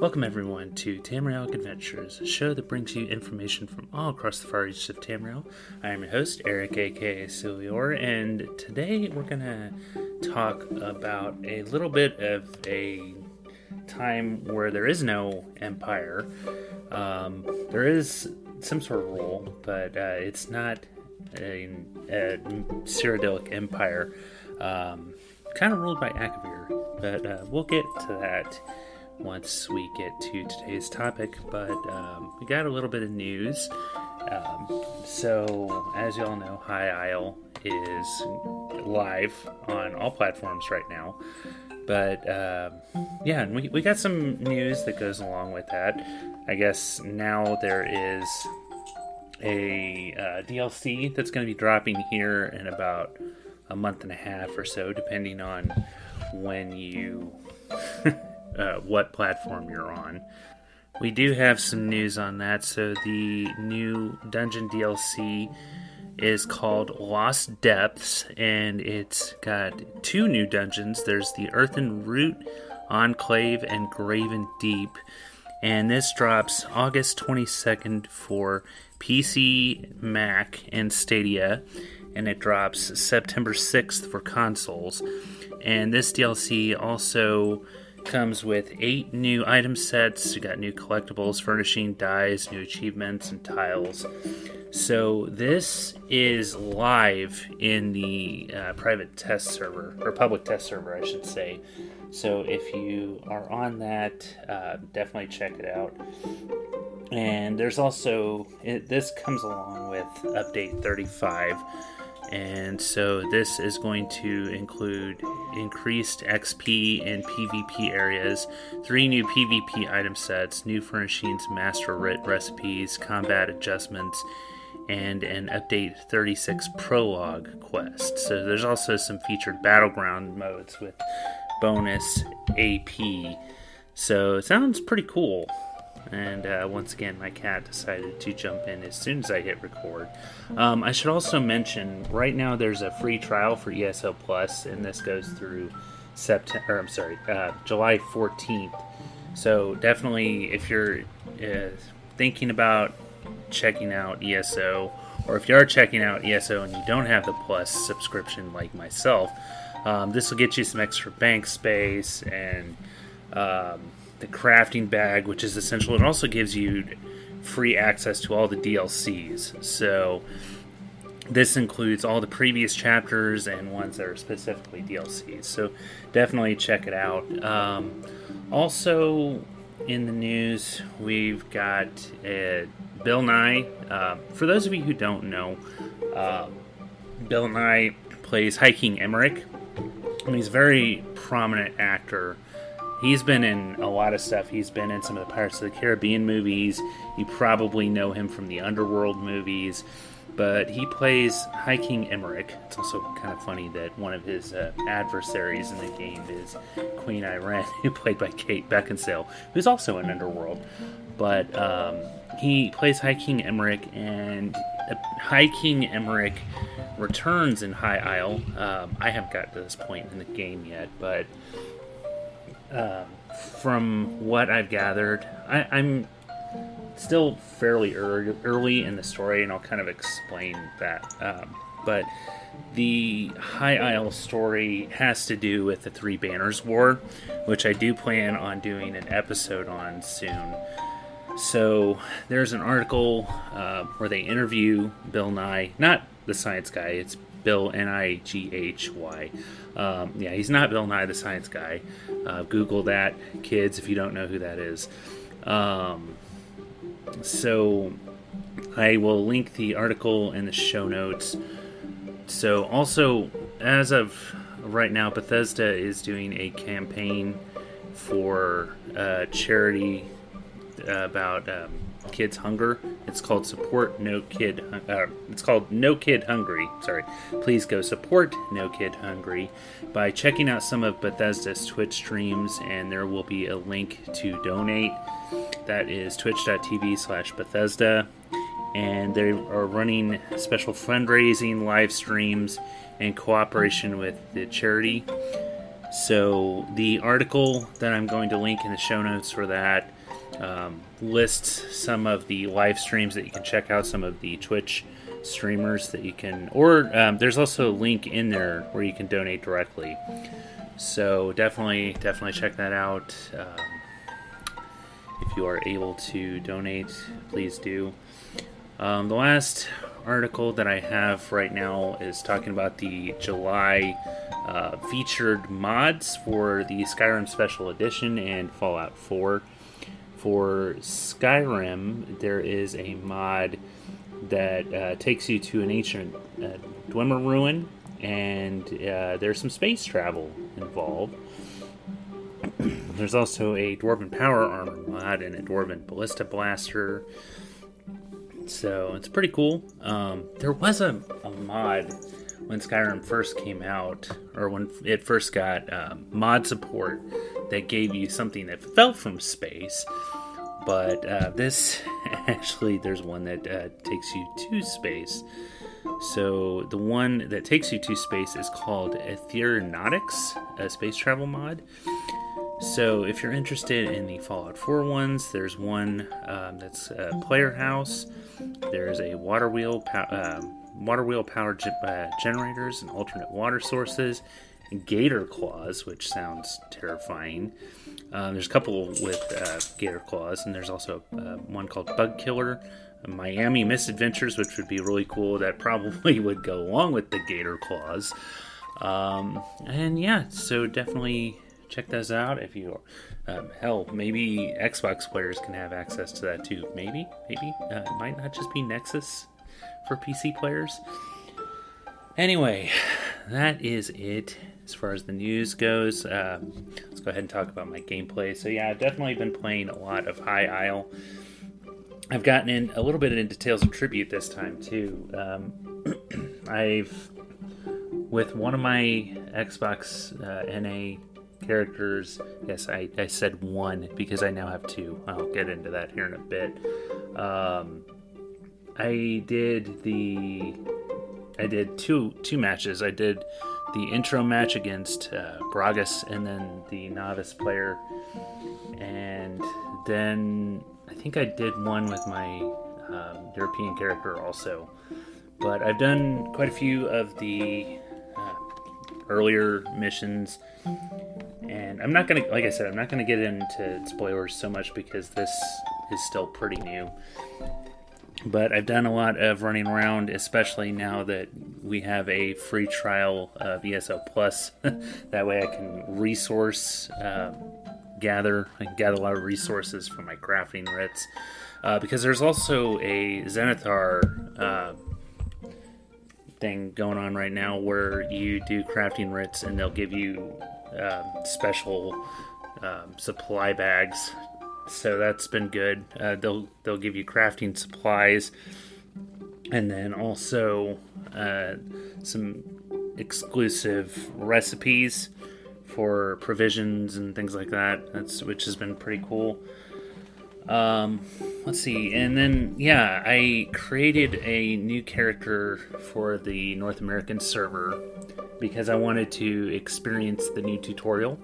Welcome, everyone, to Tamriel Adventures, a show that brings you information from all across the far reaches of Tamriel. I am your host, Eric, aka Silior, and today we're going to talk about a little bit of a time where there is no empire. Um, there is some sort of rule, but uh, it's not a, a Cyrodiilic empire, um, kind of ruled by Akavir, but uh, we'll get to that once we get to today's topic, but um, we got a little bit of news. Um, so, as you all know, High Isle is live on all platforms right now. But uh, yeah, and we, we got some news that goes along with that. I guess now there is a uh, DLC that's going to be dropping here in about a month and a half or so, depending on when you uh, what platform you're on. We do have some news on that. So the new dungeon DLC is called Lost Depths, and it's got two new dungeons. There's the Earthen Root Enclave and Graven Deep, and this drops August 22nd for PC, Mac, and Stadia, and it drops September 6th for consoles. And this DLC also comes with eight new item sets. You got new collectibles, furnishing, dyes, new achievements, and tiles. So this is live in the uh, private test server or public test server, I should say. So if you are on that, uh, definitely check it out. And there's also it, this comes along with update 35 and so this is going to include increased XP in PvP areas, three new PvP item sets, new furnishings, master writ recipes, combat adjustments, and an update 36 prologue quest. So there's also some featured battleground modes with bonus AP. So it sounds pretty cool. And uh, once again, my cat decided to jump in as soon as I hit record. Um, I should also mention right now there's a free trial for ESO Plus, and this goes through September. I'm sorry, uh, July 14th. So definitely, if you're uh, thinking about checking out ESO, or if you are checking out ESO and you don't have the Plus subscription like myself, um, this will get you some extra bank space and. Um, the crafting bag, which is essential. It also gives you free access to all the DLCs. So this includes all the previous chapters and ones that are specifically DLCs. So definitely check it out. Um, also in the news, we've got uh, Bill Nighy. Uh, for those of you who don't know, uh, Bill Nighy plays High King Emeric. I mean, he's a very prominent actor He's been in a lot of stuff. He's been in some of the Pirates of the Caribbean movies. You probably know him from the Underworld movies. But he plays High King Emeric. It's also kind of funny that one of his uh, adversaries in the game is Queen Ayrenn, who played by Kate Beckinsale, who's also in Underworld. But um, he plays High King Emeric, and uh, High King Emeric returns in High Isle. Um, I haven't got to this point in the game yet, but um, from what I've gathered, I, am still fairly early, early in the story, and I'll kind of explain that. Um, but the High Isle story has to do with the Three Banners War, which I do plan on doing an episode on soon. So there's an article uh, where they interview Bill Nighy, not the science guy, it's Bill N I G H Y. Um, yeah, he's not Bill Nye the Science Guy. Uh, Google that, kids, if you don't know who that is. Um, so I will link the article in the show notes. So, also, as of right now, Bethesda is doing a campaign for uh, charity about um, kids hunger. It's called support no kid. Uh, it's called No Kid Hungry. Sorry. Please go support No Kid Hungry by checking out some of Bethesda's Twitch streams, and there will be a link to donate. That is twitch.tv/slash Bethesda, and they are running special fundraising live streams in cooperation with the charity. So the article that I'm going to link in the show notes for that um, lists some of the live streams that you can check out, some of the Twitch streamers that you can, or um, there's also a link in there where you can donate directly. So definitely, definitely check that out. Um, if you are able to donate, please do. Um, the last article that I have right now is talking about the July uh, featured mods for the Skyrim Special Edition and Fallout 4. For Skyrim, there is a mod that uh, takes you to an ancient uh, Dwemer ruin, and uh, there's some space travel involved. there's also a Dwarven Power Armor mod and a Dwarven Ballista Blaster. So it's pretty cool. Um, there was a, a, mod when Skyrim first came out, or when it first got um, mod support, that gave you something that felt from space but uh, this actually there's one that uh, takes you to space so the one that takes you to space is called Aetheronautics, a space travel mod. So if you're interested in the Fallout 4 ones, there's one um, that's a player house. There's a water wheel, pow- uh, water wheel power ge- uh, generators and alternate water sources. Gator claws, which sounds terrifying. Um, there's a couple with uh, gator claws, and there's also uh, one called Bug Killer, Miami Misadventures, which would be really cool. That probably would go along with the gator claws. Um, and yeah, so definitely check those out if you um, hell maybe xbox players can have access to that too maybe maybe uh, it might not just be nexus for pc players anyway that is it as far as the news goes um, let's go ahead and talk about my gameplay. So yeah, I've definitely been playing a lot of High Isle. I've gotten in a little bit into Tales of Tribute this time too. Um, I've with one of my Xbox uh, NA characters. Yes, I, I said one because I now have two. I'll get into that here in a bit. Um, I did the I did two two matches. I did the intro match against uh, Bragas and then the novice player. And then I think I did one with my um, European character also. But I've done quite a few of the uh, earlier missions. And I'm not to, like I said, I'm not to get into spoilers so much because this is still pretty new but I've done a lot of running around, especially now that we have a free trial of ESO Plus. that way, I can resource uh, gather. I can gather a lot of resources for my crafting writs. Uh, because there's also a Zenithar uh, thing going on right now where you do crafting writs and they'll give you um, special um, supply bags so that's been good. Uh, they'll they'll give you crafting supplies, and then also uh, some exclusive recipes for provisions and things like that. That's which has been pretty cool. Um, let's see, and then yeah, I created a new character for the North American server because I wanted to experience the new tutorial.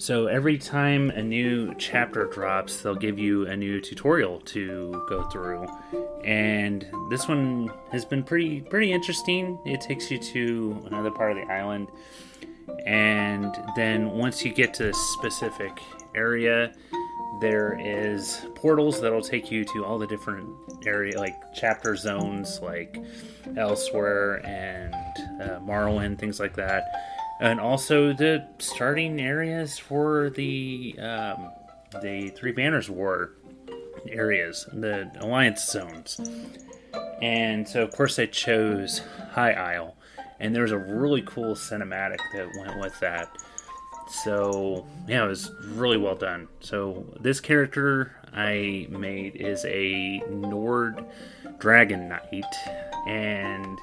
So every time a new chapter drops, they'll give you a new tutorial to go through. And this one has been pretty pretty interesting. It takes you to another part of the island. And then once you get to a specific area, there is portals that'll take you to all the different area like chapter zones like elsewhere and uh, things like that and also the starting areas for the um, the Three Banners War areas, the Alliance zones. And so, of course, I chose High Isle, and there was a really cool cinematic that went with that. So, yeah, it was really well done. So, this character I made is a Nord Dragon Knight, and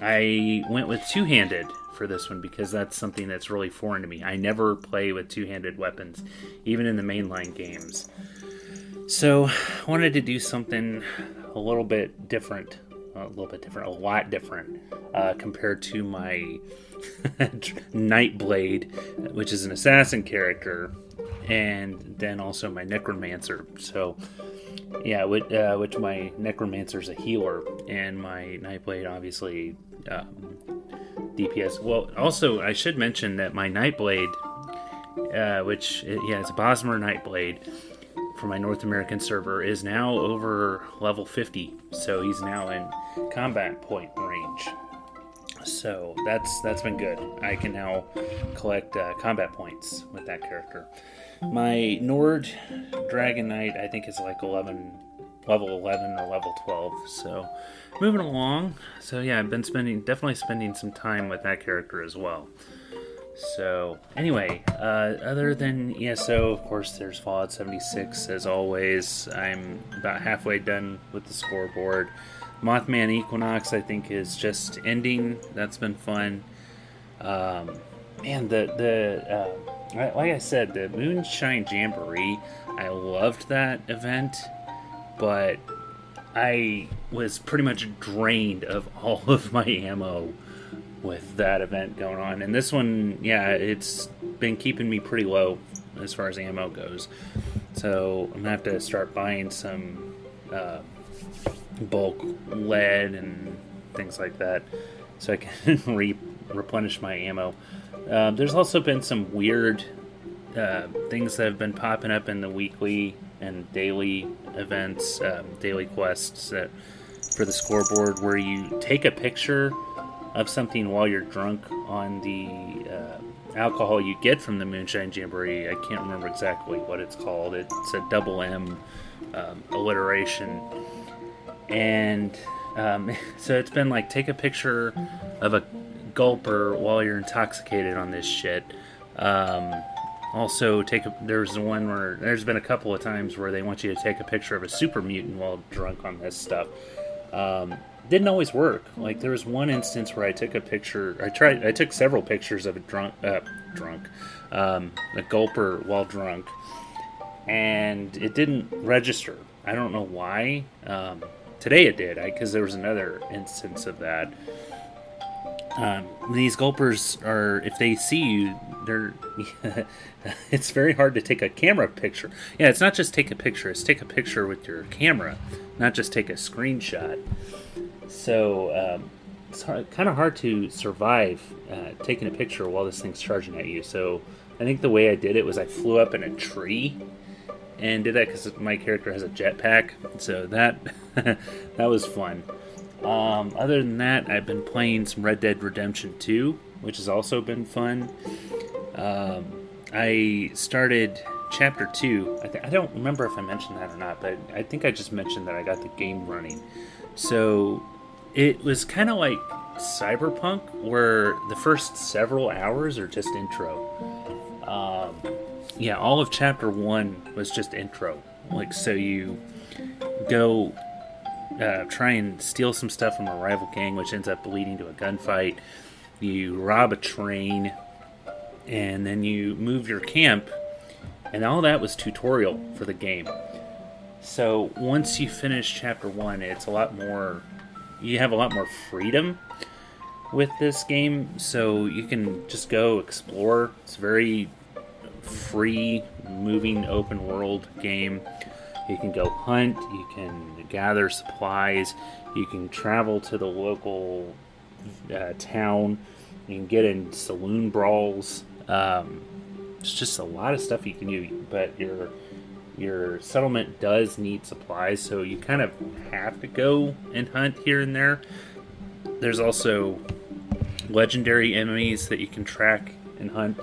I went with two handed for this one because that's something that's really foreign to me. I never play with two handed weapons, even in the mainline games. So I wanted to do something a little bit different a little bit different, a lot different uh, compared to my Nightblade, which is an assassin character, and then also my Necromancer. So, yeah, which, uh, which my Necromancer is a healer, and my Nightblade obviously um, DPS. Well, also I should mention that my Nightblade, uh, which yeah, it's a Bosmer Nightblade for my North American server, is now over level 50. So he's now in combat point range. So that's that's been good. I can now collect uh, combat points with that character. My Nord Dragon Knight, I think, is like 11, level 11 or level 12. So moving along. So yeah, I've been spending definitely spending some time with that character as well. So anyway, uh, other than ESO, of course, there's Fallout 76 as always. I'm about halfway done with the scoreboard. Mothman Equinox, I think, is just ending. That's been fun. Um, man, the the uh, like I said, the Moonshine Jamboree. I loved that event, but I was pretty much drained of all of my ammo with that event going on. And this one, yeah, it's been keeping me pretty low as far as ammo goes. So I'm gonna have to start buying some uh, bulk lead and things like that so I can re- replenish my ammo. Uh, there's also been some weird uh, things that have been popping up in the weekly and daily events, um, daily quests that for the scoreboard, where you take a picture of something while you're drunk on the uh, alcohol you get from the Moonshine Jamboree. I can't remember exactly what it's called. It's a double M um, alliteration, and um, so it's been like take a picture of a gulper while you're intoxicated on this shit. Um, also, take a, there's one where there's been a couple of times where they want you to take a picture of a super mutant while drunk on this stuff. Um, didn't always work. Like there was one instance where I took a picture. I tried. I took several pictures of a drunk, uh, drunk, um, a gulper while drunk, and it didn't register. I don't know why. Um, today it did, I because there was another instance of that. Um, these gulpers are, if they see you, they're. it's very hard to take a camera picture. Yeah, it's not just take a picture; it's take a picture with your camera, not just take a screenshot. So um, it's kind of hard to survive uh, taking a picture while this thing's charging at you. So I think the way I did it was I flew up in a tree and did that because my character has a jetpack. So that that was fun. Um, other than that, I've been playing some Red Dead Redemption 2, which has also been fun. Um, I started chapter 2. I, th- I, don't remember if I mentioned that or not, but I think I just mentioned that I got the game running. So it was kind of like Cyberpunk, where the first several hours are just intro. Um, yeah, all of chapter 1 was just intro. Like, so you go uh, try and steal some stuff from a rival gang, which ends up leading to a gunfight. You rob a train, and then you move your camp, and all that was tutorial for the game. So once you finish chapter one, it's a lot more. You have a lot more freedom with this game, so you can just go explore. It's very free, moving, open world game. You can go hunt, you can gather supplies, you can travel to the local uh, town, you can get in saloon brawls. Um, it's just a lot of stuff you can do, but your your settlement does need supplies, so you kind of have to go and hunt here and there. There's also legendary enemies that you can track and hunt.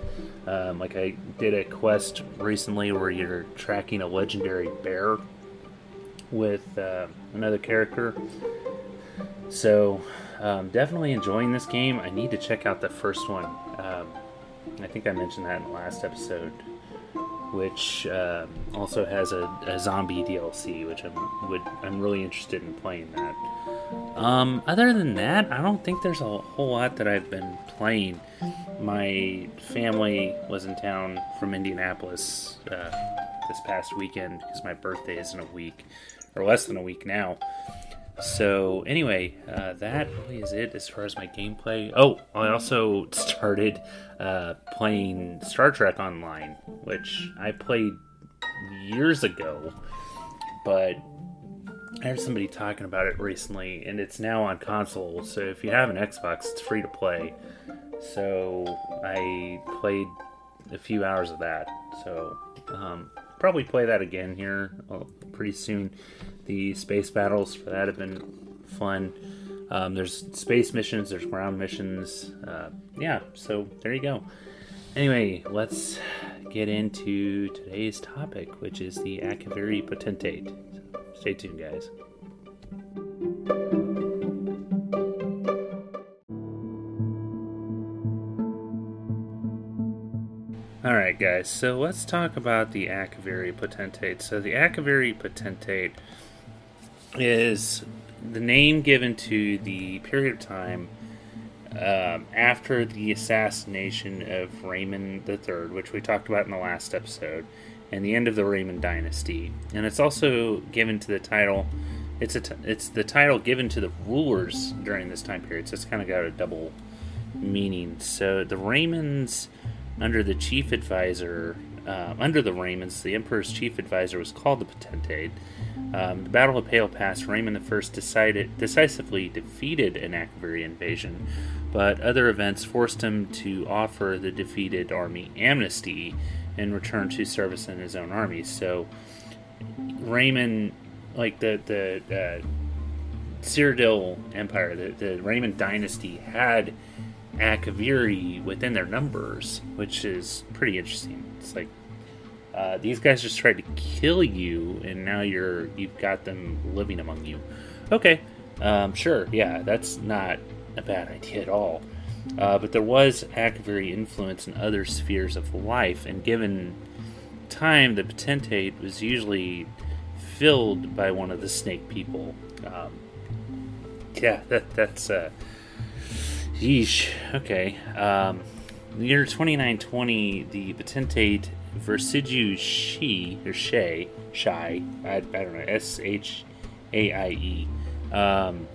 Um, like I did a quest recently where you're tracking a legendary bear with uh, another character. So um, definitely enjoying this game. I need to check out the first one. Um, I think I mentioned that in the last episode, which uh, also has a, a, zombie DLC, which I'm would I'm really interested in playing that. Um, other than that, I don't think there's a whole lot that I've been playing. My family was in town from Indianapolis uh, this past weekend because my birthday is in a week, or less than a week now. So anyway, uh, that really is it as far as my gameplay. Oh, I also started uh, playing Star Trek Online, which I played years ago, but I heard somebody talking about it recently, and it's now on console. So if you have an Xbox, it's free to play. So I played a few hours of that. So um, probably play that again here uh, pretty soon. The space battles for that have been fun. Um, there's space missions, there's ground missions. Uh, yeah, so there you go. Anyway, let's get into today's topic, which is the Akaviri Potentate. Stay tuned, guys. Alright, guys, so let's talk about the Akaviri Potentate. So, the Akaviri Potentate is the name given to the period of time um, after the assassination of Reman III, which we talked about in the last episode, and the end of the Reman dynasty. And it's also given to the title. It's a t- it's the title given to the rulers during this time period, so it's kind of got a double meaning. So the Remans under the chief advisor, uh, under the Remans, the emperor's chief advisor was called the Potentate. Um, the Battle of Pale Pass, Reman I decided, decisively defeated an Akaviri invasion, but other events forced him to offer the defeated army amnesty and return to service in his own army. So Reman, like the the uh, Cyrodiil Empire, the, the Reman dynasty had Akaviri within their numbers, which is pretty interesting. It's like uh, these guys just tried to kill you, and now you're you've got them living among you. Okay, um, sure, yeah, that's not a bad idea at all. Uh, but there was Akaviri influence in other spheres of life, and given time, the potentate was usually filled by one of the snake people. Um, yeah, that, that's uh, Yeesh. Okay. Um, the year 2920, the potentate Versiju Shi, or Shay, Shai, I, I don't know, S H A I E, um,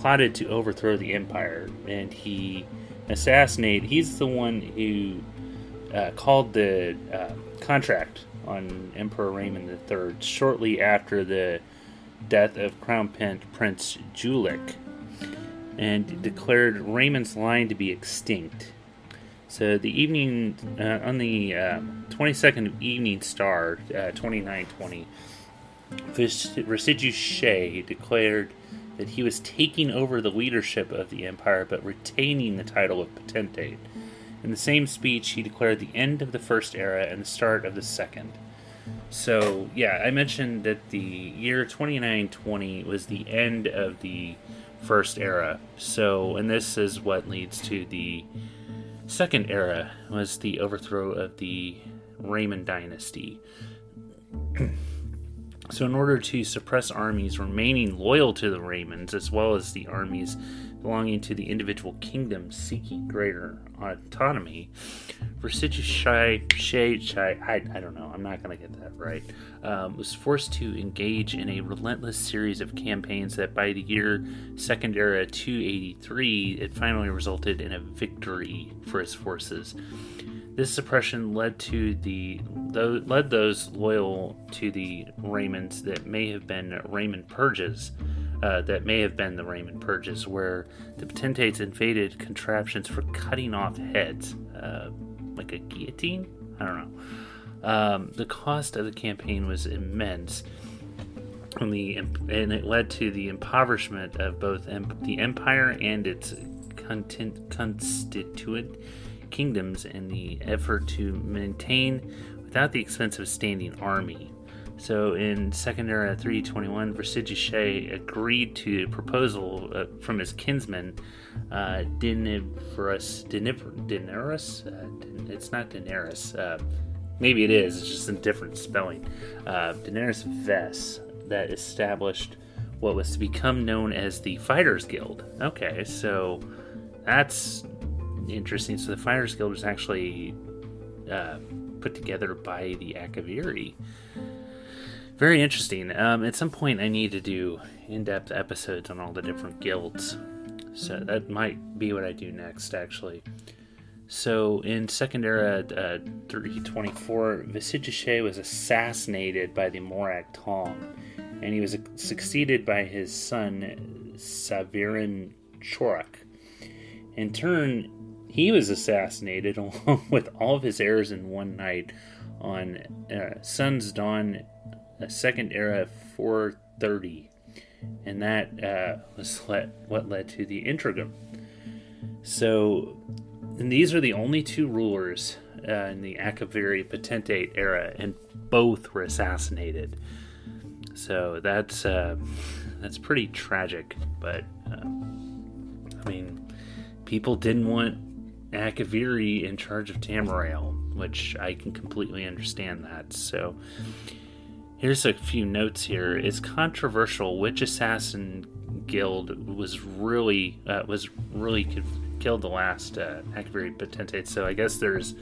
plotted to overthrow the empire, and he assassinated. He's the one who uh, called the uh, contract on Emperor Reman III shortly after the death of Crown Prince Juilek and declared Reman's line to be extinct. So the evening uh, on the uh, 22nd of Evening Star, uh, 2920, Residu Shea declared that he was taking over the leadership of the empire but retaining the title of potentate. In the same speech, he declared the end of the first era and the start of the second. So, yeah, I mentioned that the year 2920 was the end of the first era. So, and this is what leads to the second era was the overthrow of the Reman dynasty. so, in order to suppress armies remaining loyal to the Remans, as well as the armies belonging to the individual kingdoms seeking greater autonomy. Versichus Shai, Shai, Shai I, I don't know, I'm not going to get that right, um, was forced to engage in a relentless series of campaigns that by the year Second Era 283, it finally resulted in a victory for his forces. This suppression led to the led those loyal to the Remans that may have been Reman purges uh, that may have been the Reman Purges, where the potentates invaded contraptions for cutting off heads, uh, like a guillotine? I don't know. Um, the cost of the campaign was immense, and, the, and it led to the impoverishment of both the empire and its constituent kingdoms in the effort to maintain, without the expense of a standing army, so in Second Era 321, Versigishe agreed to a proposal uh, from his kinsman, uh, Diniverus. Diniverus? Uh, it's not Daenerys. Uh, maybe it is, it's just a different spelling. Uh, Daenerys Vess, that established what was to become known as the Fighters Guild. Okay, so that's interesting. So the Fighters Guild was actually uh, put together by the Akaviri. very interesting. Um, at some point, I need to do in-depth episodes on all the different guilds, so that might be what I do next, actually. So in Second Era uh, 324, Vizigishe was assassinated by the Morag Tong, and he was succeeded by his son Savirin Chorak. In turn, he was assassinated along with all of his heirs in one night on uh, Sun's Dawn, a Second Era 430, and that uh, was let, what led to the Interregnum. So these are the only two rulers uh, in the Akaviri Potentate era, and both were assassinated. So that's uh, that's pretty tragic. But uh, I mean, people didn't want Akaviri in charge of Tamriel, which I can completely understand that. So here's a few notes here. It's controversial which assassin guild was really uh, was really killed the last uh, Akaviri Potentate. So I guess there's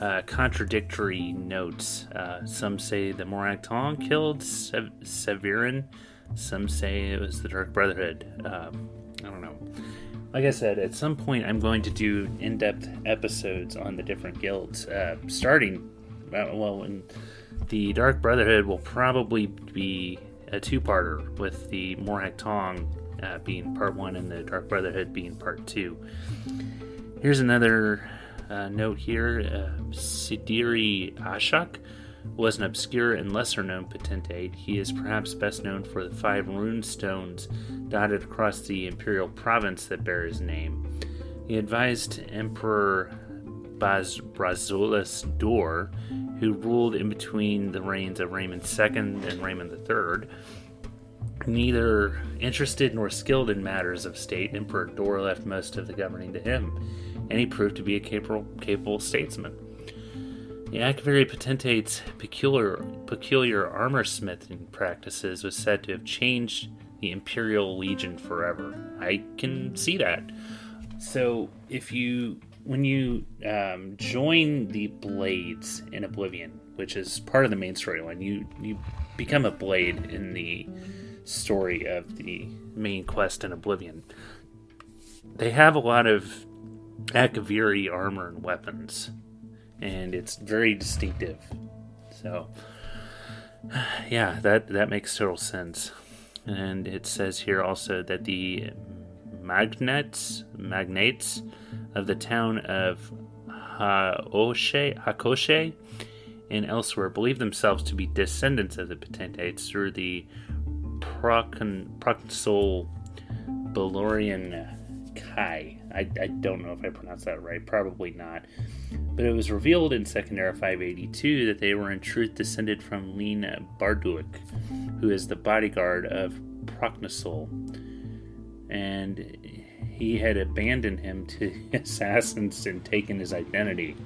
uh, contradictory notes. Uh, some say the Morag Tong killed Sev- Severin. Some say it was the Dark Brotherhood. Um, I don't know. Like I said, at some point I'm going to do in-depth episodes on the different guilds. Uh, starting, well, in the Dark Brotherhood will probably be a two-parter with the Morag Tong uh, being part one and the Dark Brotherhood being part two. Here's another uh, note here uh, Sidiri Ashok was an obscure and lesser known potentate. He is perhaps best known for the five rune stones dotted across the imperial province that bear his name. He advised Emperor Baz- Brazollus Dor, who ruled in between the reigns of Reman II and Reman III, Neither interested nor skilled in matters of state, Emperor Dor left most of the governing to him, and he proved to be a capable, capable statesman. The Akaviri Potentate's peculiar, peculiar armor smithing practices was said to have changed the Imperial Legion forever. I can see that. So, if you, when you um, join the Blades in Oblivion, which is part of the main storyline, you you become a Blade in the story of the main quest in Oblivion. They have a lot of Akaviri armor and weapons, and it's very distinctive. So, yeah, that that makes total sense. And it says here also that the magnates magnates of the town of Haoshe, Hakoshe and elsewhere believe themselves to be descendants of the potentates through the Proconsul Balorian Kai. I, I don't know if I pronounced that right, probably not. But it was revealed in Second Era 582 that they were in truth descended from Lena Barduik, who is the bodyguard of Procnosul. And he had abandoned him to assassins and taken his identity.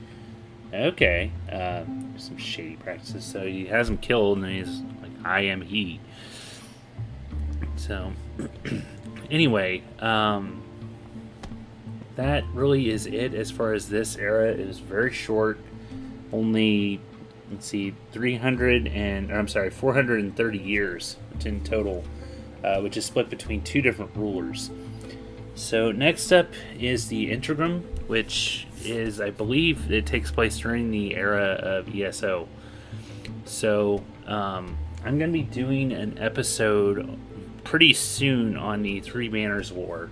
Okay, uh, some shady practices. So he has him killed, and he's like, I am he. So, anyway, um, that really is it as far as this era. It is very short, only let's see, 300 and I'm sorry, 430 years in total, uh, which is split between two different rulers. So next up is the Interregnum, which is, I believe, it takes place during the era of ESO. So um, I'm going to be doing an episode pretty soon on the Three Banners War.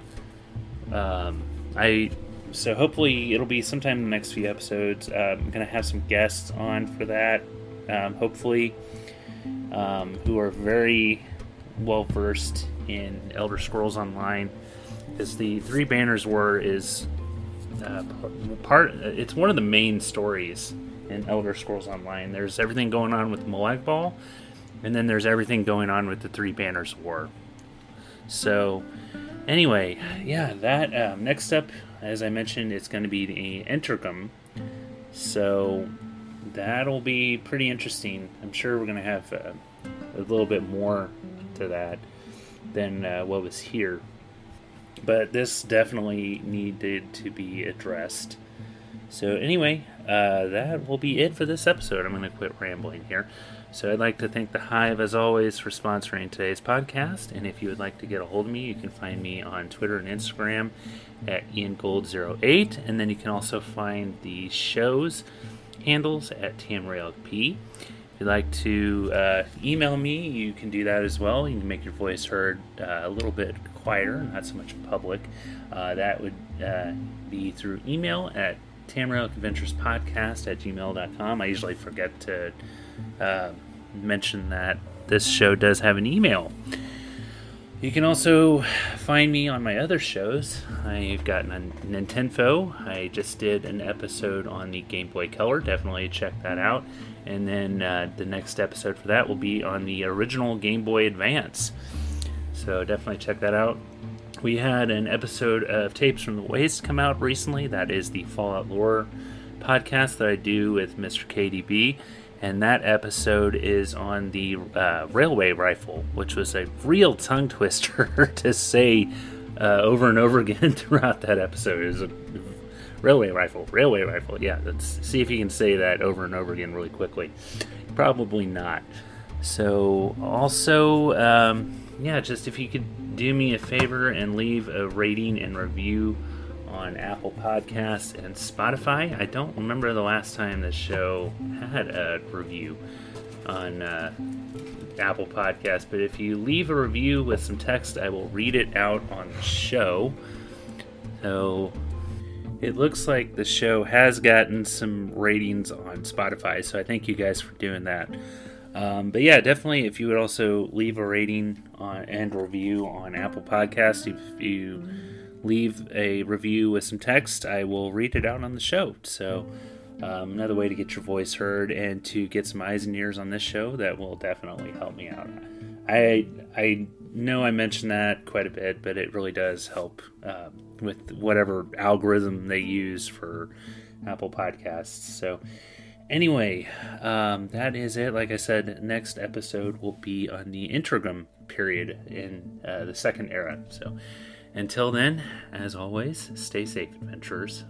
Um, I so hopefully it'll be sometime in the next few episodes. Uh, I'm gonna have some guests on for that. Um, hopefully, um, who are very well versed in Elder Scrolls Online, because the Three Banners War is uh, part. It's one of the main stories in Elder Scrolls Online. There's everything going on with Molag Bal, and then there's everything going on with the Three Banners War. So, anyway, yeah, that um, next up, as I mentioned, it's going to be the Interregnum. So, that'll be pretty interesting. I'm sure we're going to have uh, a little bit more to that than uh, what was here. But this definitely needed to be addressed. So, anyway, uh, that will be it for this episode. I'm going to quit rambling here. So, I'd like to thank the Hive, as always, for sponsoring today's podcast. And if you would like to get a hold of me, you can find me on Twitter and Instagram at IanGold08. And then you can also find the show's handles at TamrailP. If you'd like to uh, email me, you can do that as well. You can make your voice heard uh, a little bit quieter, not so much public. Uh, that would uh, be through email at tamrieladventurespodcast at gmail.com. I usually forget to uh, mention that this show does have an email. You can also find me on my other shows. I've got Nintendo. I just did an episode on the Game Boy Color. Definitely check that out. And then uh, the next episode for that will be on the original Game Boy Advance. So definitely check that out. We had an episode of Tapes from the Waste come out recently. That is the Fallout Lore podcast that I do with Mr. KDB. And that episode is on the uh, railway rifle, which was a real tongue twister to say uh, over and over again throughout that episode. It was a railway rifle, railway rifle. Yeah, let's see if you can say that over and over again really quickly. Probably not. So, also, um, yeah, just if you could do me a favor and leave a rating and review on Apple Podcasts and Spotify. I don't remember the last time the show had a review on uh, Apple Podcasts, but if you leave a review with some text, I will read it out on the show. So it looks like the show has gotten some ratings on Spotify, so I thank you guys for doing that. Um, but yeah, definitely, if you would also leave a rating on, and review on Apple Podcasts, if you leave a review with some text, I will read it out on the show. So, um, another way to get your voice heard and to get some eyes and ears on this show that will definitely help me out. I I know I mentioned that quite a bit, but it really does help uh, with whatever algorithm they use for Apple Podcasts. So, anyway, um, that is it. Like I said, next episode will be on the interregnum period in uh, the second era. So. Until then, as always, stay safe, adventurers.